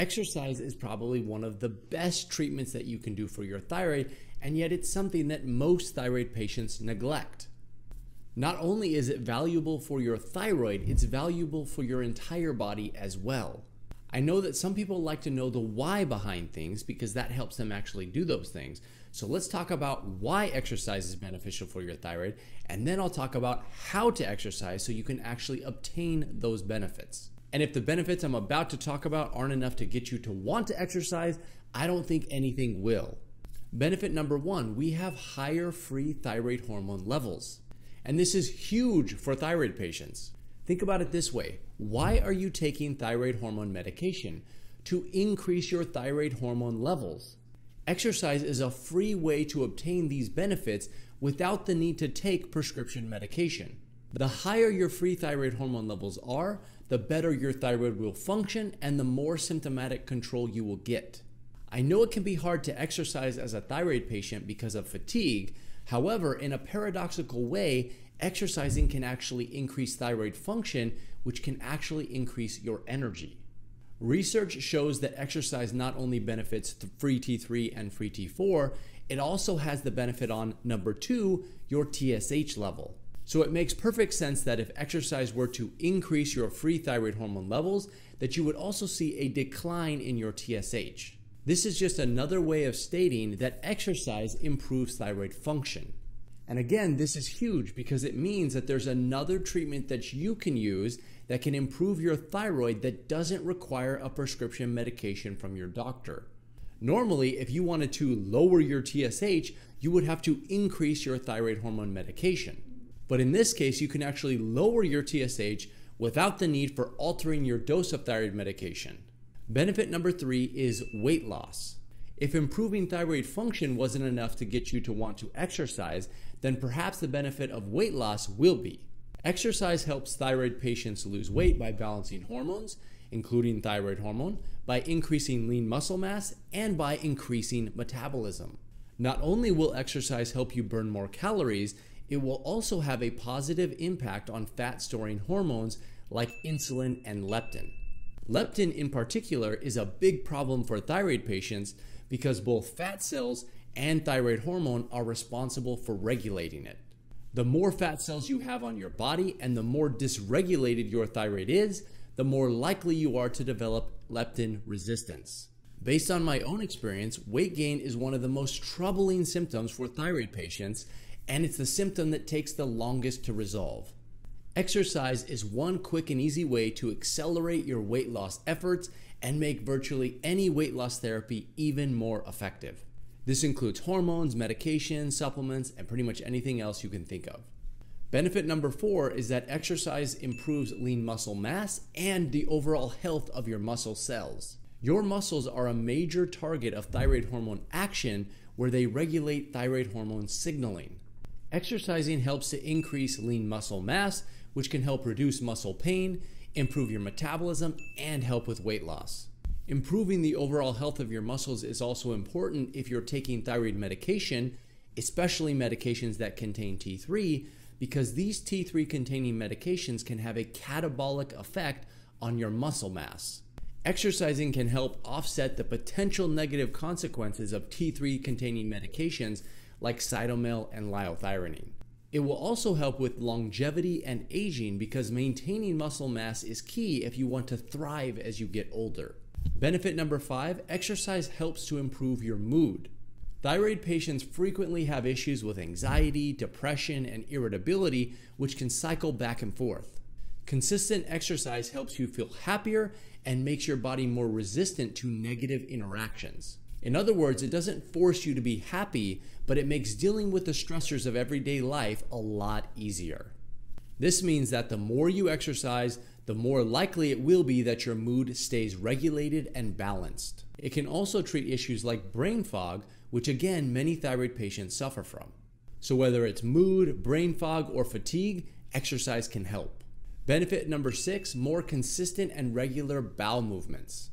Exercise is probably one of the best treatments that you can do for your thyroid, and yet it's something that most thyroid patients neglect. Not only is it valuable for your thyroid, it's valuable for your entire body as well. I know that some people like to know the why behind things because that helps them actually do those things. So let's talk about why exercise is beneficial for your thyroid, and then I'll talk about how to exercise so you can actually obtain those benefits. And if the benefits I'm about to talk about aren't enough to get you to want to exercise, I don't think anything will. Benefit number one we have higher free thyroid hormone levels. And this is huge for thyroid patients. Think about it this way why are you taking thyroid hormone medication? To increase your thyroid hormone levels. Exercise is a free way to obtain these benefits without the need to take prescription medication. The higher your free thyroid hormone levels are, the better your thyroid will function and the more symptomatic control you will get. I know it can be hard to exercise as a thyroid patient because of fatigue. However, in a paradoxical way, exercising can actually increase thyroid function, which can actually increase your energy. Research shows that exercise not only benefits free T3 and free T4, it also has the benefit on number two, your TSH level. So it makes perfect sense that if exercise were to increase your free thyroid hormone levels, that you would also see a decline in your TSH. This is just another way of stating that exercise improves thyroid function. And again, this is huge because it means that there's another treatment that you can use that can improve your thyroid that doesn't require a prescription medication from your doctor. Normally, if you wanted to lower your TSH, you would have to increase your thyroid hormone medication. But in this case, you can actually lower your TSH without the need for altering your dose of thyroid medication. Benefit number three is weight loss. If improving thyroid function wasn't enough to get you to want to exercise, then perhaps the benefit of weight loss will be. Exercise helps thyroid patients lose weight by balancing hormones, including thyroid hormone, by increasing lean muscle mass, and by increasing metabolism. Not only will exercise help you burn more calories, it will also have a positive impact on fat storing hormones like insulin and leptin. Leptin, in particular, is a big problem for thyroid patients because both fat cells and thyroid hormone are responsible for regulating it. The more fat cells you have on your body and the more dysregulated your thyroid is, the more likely you are to develop leptin resistance. Based on my own experience, weight gain is one of the most troubling symptoms for thyroid patients and it's the symptom that takes the longest to resolve. Exercise is one quick and easy way to accelerate your weight loss efforts and make virtually any weight loss therapy even more effective. This includes hormones, medications, supplements, and pretty much anything else you can think of. Benefit number four is that exercise improves lean muscle mass and the overall health of your muscle cells. Your muscles are a major target of thyroid hormone action where they regulate thyroid hormone signaling. Exercising helps to increase lean muscle mass, which can help reduce muscle pain, improve your metabolism, and help with weight loss. Improving the overall health of your muscles is also important if you're taking thyroid medication, especially medications that contain T3, because these T3 containing medications can have a catabolic effect on your muscle mass. Exercising can help offset the potential negative consequences of T3 containing medications like cytomel and liothyronine. It will also help with longevity and aging because maintaining muscle mass is key if you want to thrive as you get older. Benefit number five exercise helps to improve your mood. Thyroid patients frequently have issues with anxiety, depression, and irritability, which can cycle back and forth. Consistent exercise helps you feel happier and makes your body more resistant to negative interactions. In other words, it doesn't force you to be happy, but it makes dealing with the stressors of everyday life a lot easier. This means that the more you exercise, the more likely it will be that your mood stays regulated and balanced. It can also treat issues like brain fog, which again, many thyroid patients suffer from. So, whether it's mood, brain fog, or fatigue, exercise can help. Benefit number six more consistent and regular bowel movements.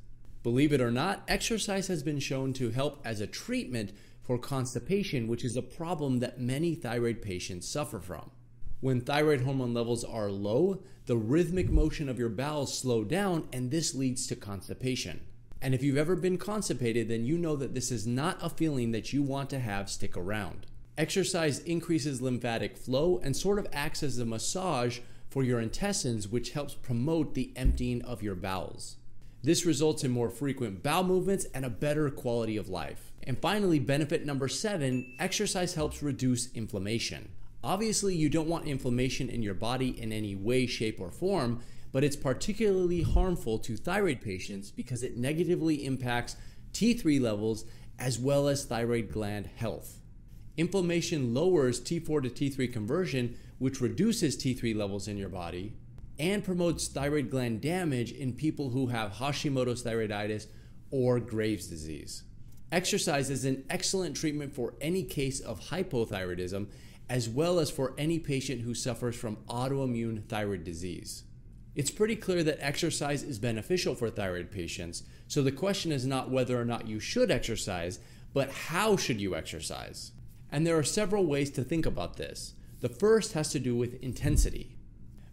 Believe it or not, exercise has been shown to help as a treatment for constipation, which is a problem that many thyroid patients suffer from. When thyroid hormone levels are low, the rhythmic motion of your bowels slow down and this leads to constipation. And if you've ever been constipated, then you know that this is not a feeling that you want to have stick around. Exercise increases lymphatic flow and sort of acts as a massage for your intestines, which helps promote the emptying of your bowels. This results in more frequent bowel movements and a better quality of life. And finally, benefit number seven exercise helps reduce inflammation. Obviously, you don't want inflammation in your body in any way, shape, or form, but it's particularly harmful to thyroid patients because it negatively impacts T3 levels as well as thyroid gland health. Inflammation lowers T4 to T3 conversion, which reduces T3 levels in your body, and promotes thyroid gland damage in people who have Hashimoto's thyroiditis or Graves' disease. Exercise is an excellent treatment for any case of hypothyroidism, as well as for any patient who suffers from autoimmune thyroid disease. It's pretty clear that exercise is beneficial for thyroid patients, so the question is not whether or not you should exercise, but how should you exercise? And there are several ways to think about this. The first has to do with intensity.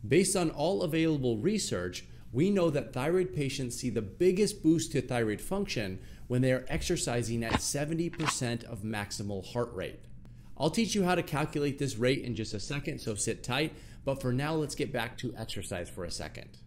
Based on all available research, we know that thyroid patients see the biggest boost to thyroid function when they are exercising at 70% of maximal heart rate. I'll teach you how to calculate this rate in just a second, so sit tight. But for now, let's get back to exercise for a second.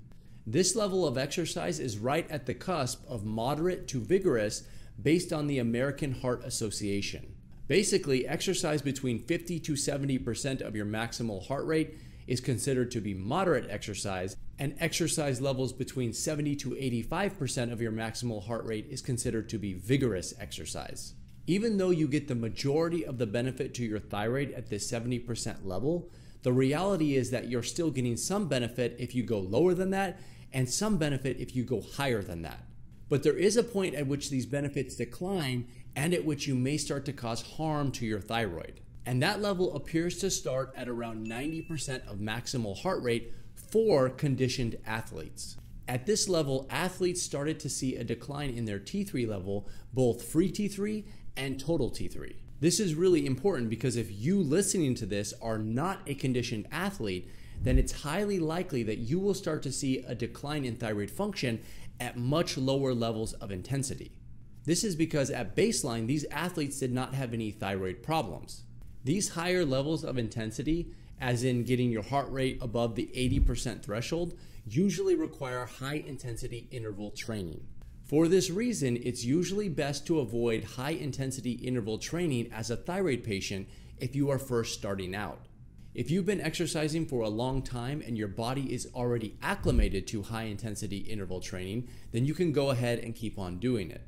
This level of exercise is right at the cusp of moderate to vigorous based on the American Heart Association. Basically, exercise between 50 to 70% of your maximal heart rate is considered to be moderate exercise, and exercise levels between 70 to 85% of your maximal heart rate is considered to be vigorous exercise. Even though you get the majority of the benefit to your thyroid at this 70% level, the reality is that you're still getting some benefit if you go lower than that, and some benefit if you go higher than that. But there is a point at which these benefits decline and at which you may start to cause harm to your thyroid and that level appears to start at around 90% of maximal heart rate for conditioned athletes. At this level, athletes started to see a decline in their T3 level, both free T3 and total T3. This is really important because if you listening to this are not a conditioned athlete, then it's highly likely that you will start to see a decline in thyroid function at much lower levels of intensity. This is because at baseline, these athletes did not have any thyroid problems. These higher levels of intensity, as in getting your heart rate above the 80% threshold, usually require high intensity interval training. For this reason, it's usually best to avoid high intensity interval training as a thyroid patient if you are first starting out. If you've been exercising for a long time and your body is already acclimated to high intensity interval training, then you can go ahead and keep on doing it.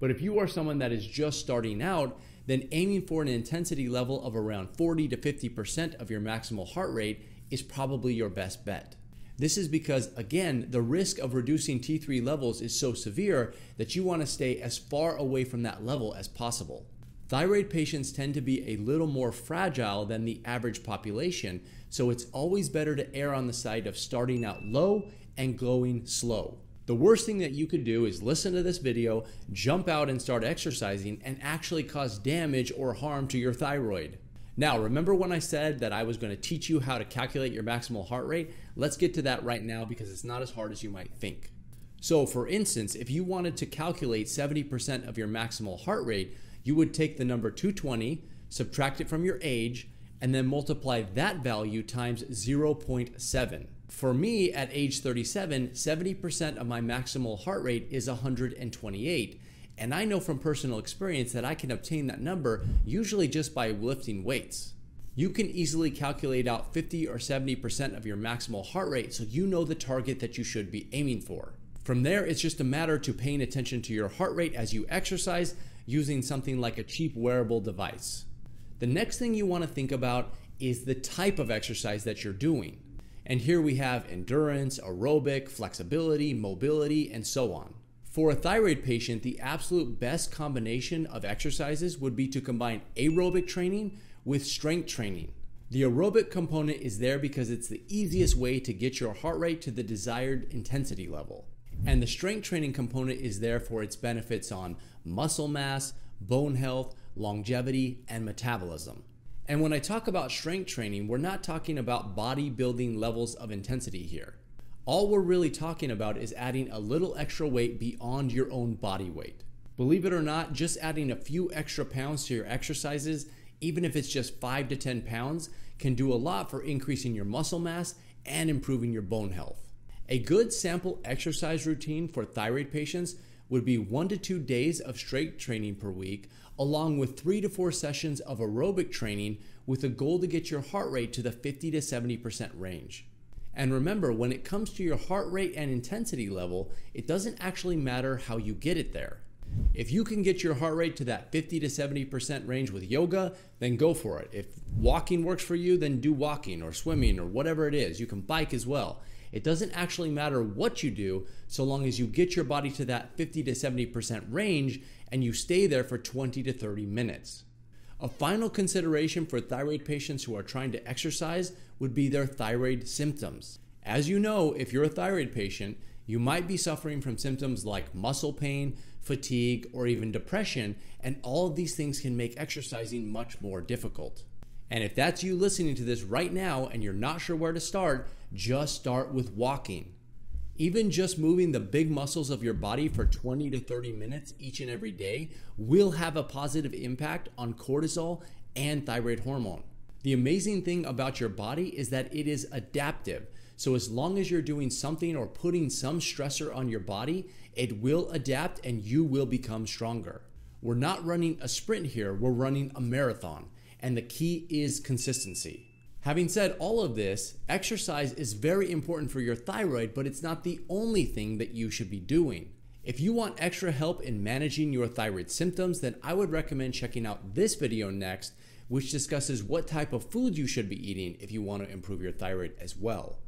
But if you are someone that is just starting out, then aiming for an intensity level of around 40 to 50% of your maximal heart rate is probably your best bet. This is because, again, the risk of reducing T3 levels is so severe that you want to stay as far away from that level as possible. Thyroid patients tend to be a little more fragile than the average population, so it's always better to err on the side of starting out low and going slow. The worst thing that you could do is listen to this video, jump out and start exercising, and actually cause damage or harm to your thyroid. Now, remember when I said that I was going to teach you how to calculate your maximal heart rate? Let's get to that right now because it's not as hard as you might think. So, for instance, if you wanted to calculate 70% of your maximal heart rate, you would take the number 220, subtract it from your age, and then multiply that value times 0.7. For me, at age 37, 70% of my maximal heart rate is 128. And I know from personal experience that I can obtain that number usually just by lifting weights. You can easily calculate out 50 or 70% of your maximal heart rate so you know the target that you should be aiming for. From there, it's just a matter to paying attention to your heart rate as you exercise using something like a cheap wearable device. The next thing you want to think about is the type of exercise that you're doing. And here we have endurance, aerobic, flexibility, mobility, and so on. For a thyroid patient, the absolute best combination of exercises would be to combine aerobic training with strength training. The aerobic component is there because it's the easiest way to get your heart rate to the desired intensity level. And the strength training component is there for its benefits on muscle mass, bone health, longevity, and metabolism. And when I talk about strength training, we're not talking about bodybuilding levels of intensity here. All we're really talking about is adding a little extra weight beyond your own body weight. Believe it or not, just adding a few extra pounds to your exercises, even if it's just 5 to 10 pounds, can do a lot for increasing your muscle mass and improving your bone health. A good sample exercise routine for thyroid patients would be one to two days of strength training per week, along with three to four sessions of aerobic training with a goal to get your heart rate to the 50 to 70% range. And remember, when it comes to your heart rate and intensity level, it doesn't actually matter how you get it there. If you can get your heart rate to that 50 to 70% range with yoga, then go for it. If walking works for you, then do walking or swimming or whatever it is. You can bike as well. It doesn't actually matter what you do so long as you get your body to that 50 to 70% range and you stay there for 20 to 30 minutes. A final consideration for thyroid patients who are trying to exercise would be their thyroid symptoms. As you know, if you're a thyroid patient, you might be suffering from symptoms like muscle pain, fatigue, or even depression, and all of these things can make exercising much more difficult. And if that's you listening to this right now and you're not sure where to start, just start with walking. Even just moving the big muscles of your body for 20 to 30 minutes each and every day will have a positive impact on cortisol and thyroid hormone. The amazing thing about your body is that it is adaptive. So, as long as you're doing something or putting some stressor on your body, it will adapt and you will become stronger. We're not running a sprint here, we're running a marathon. And the key is consistency. Having said all of this, exercise is very important for your thyroid, but it's not the only thing that you should be doing. If you want extra help in managing your thyroid symptoms, then I would recommend checking out this video next, which discusses what type of food you should be eating if you want to improve your thyroid as well.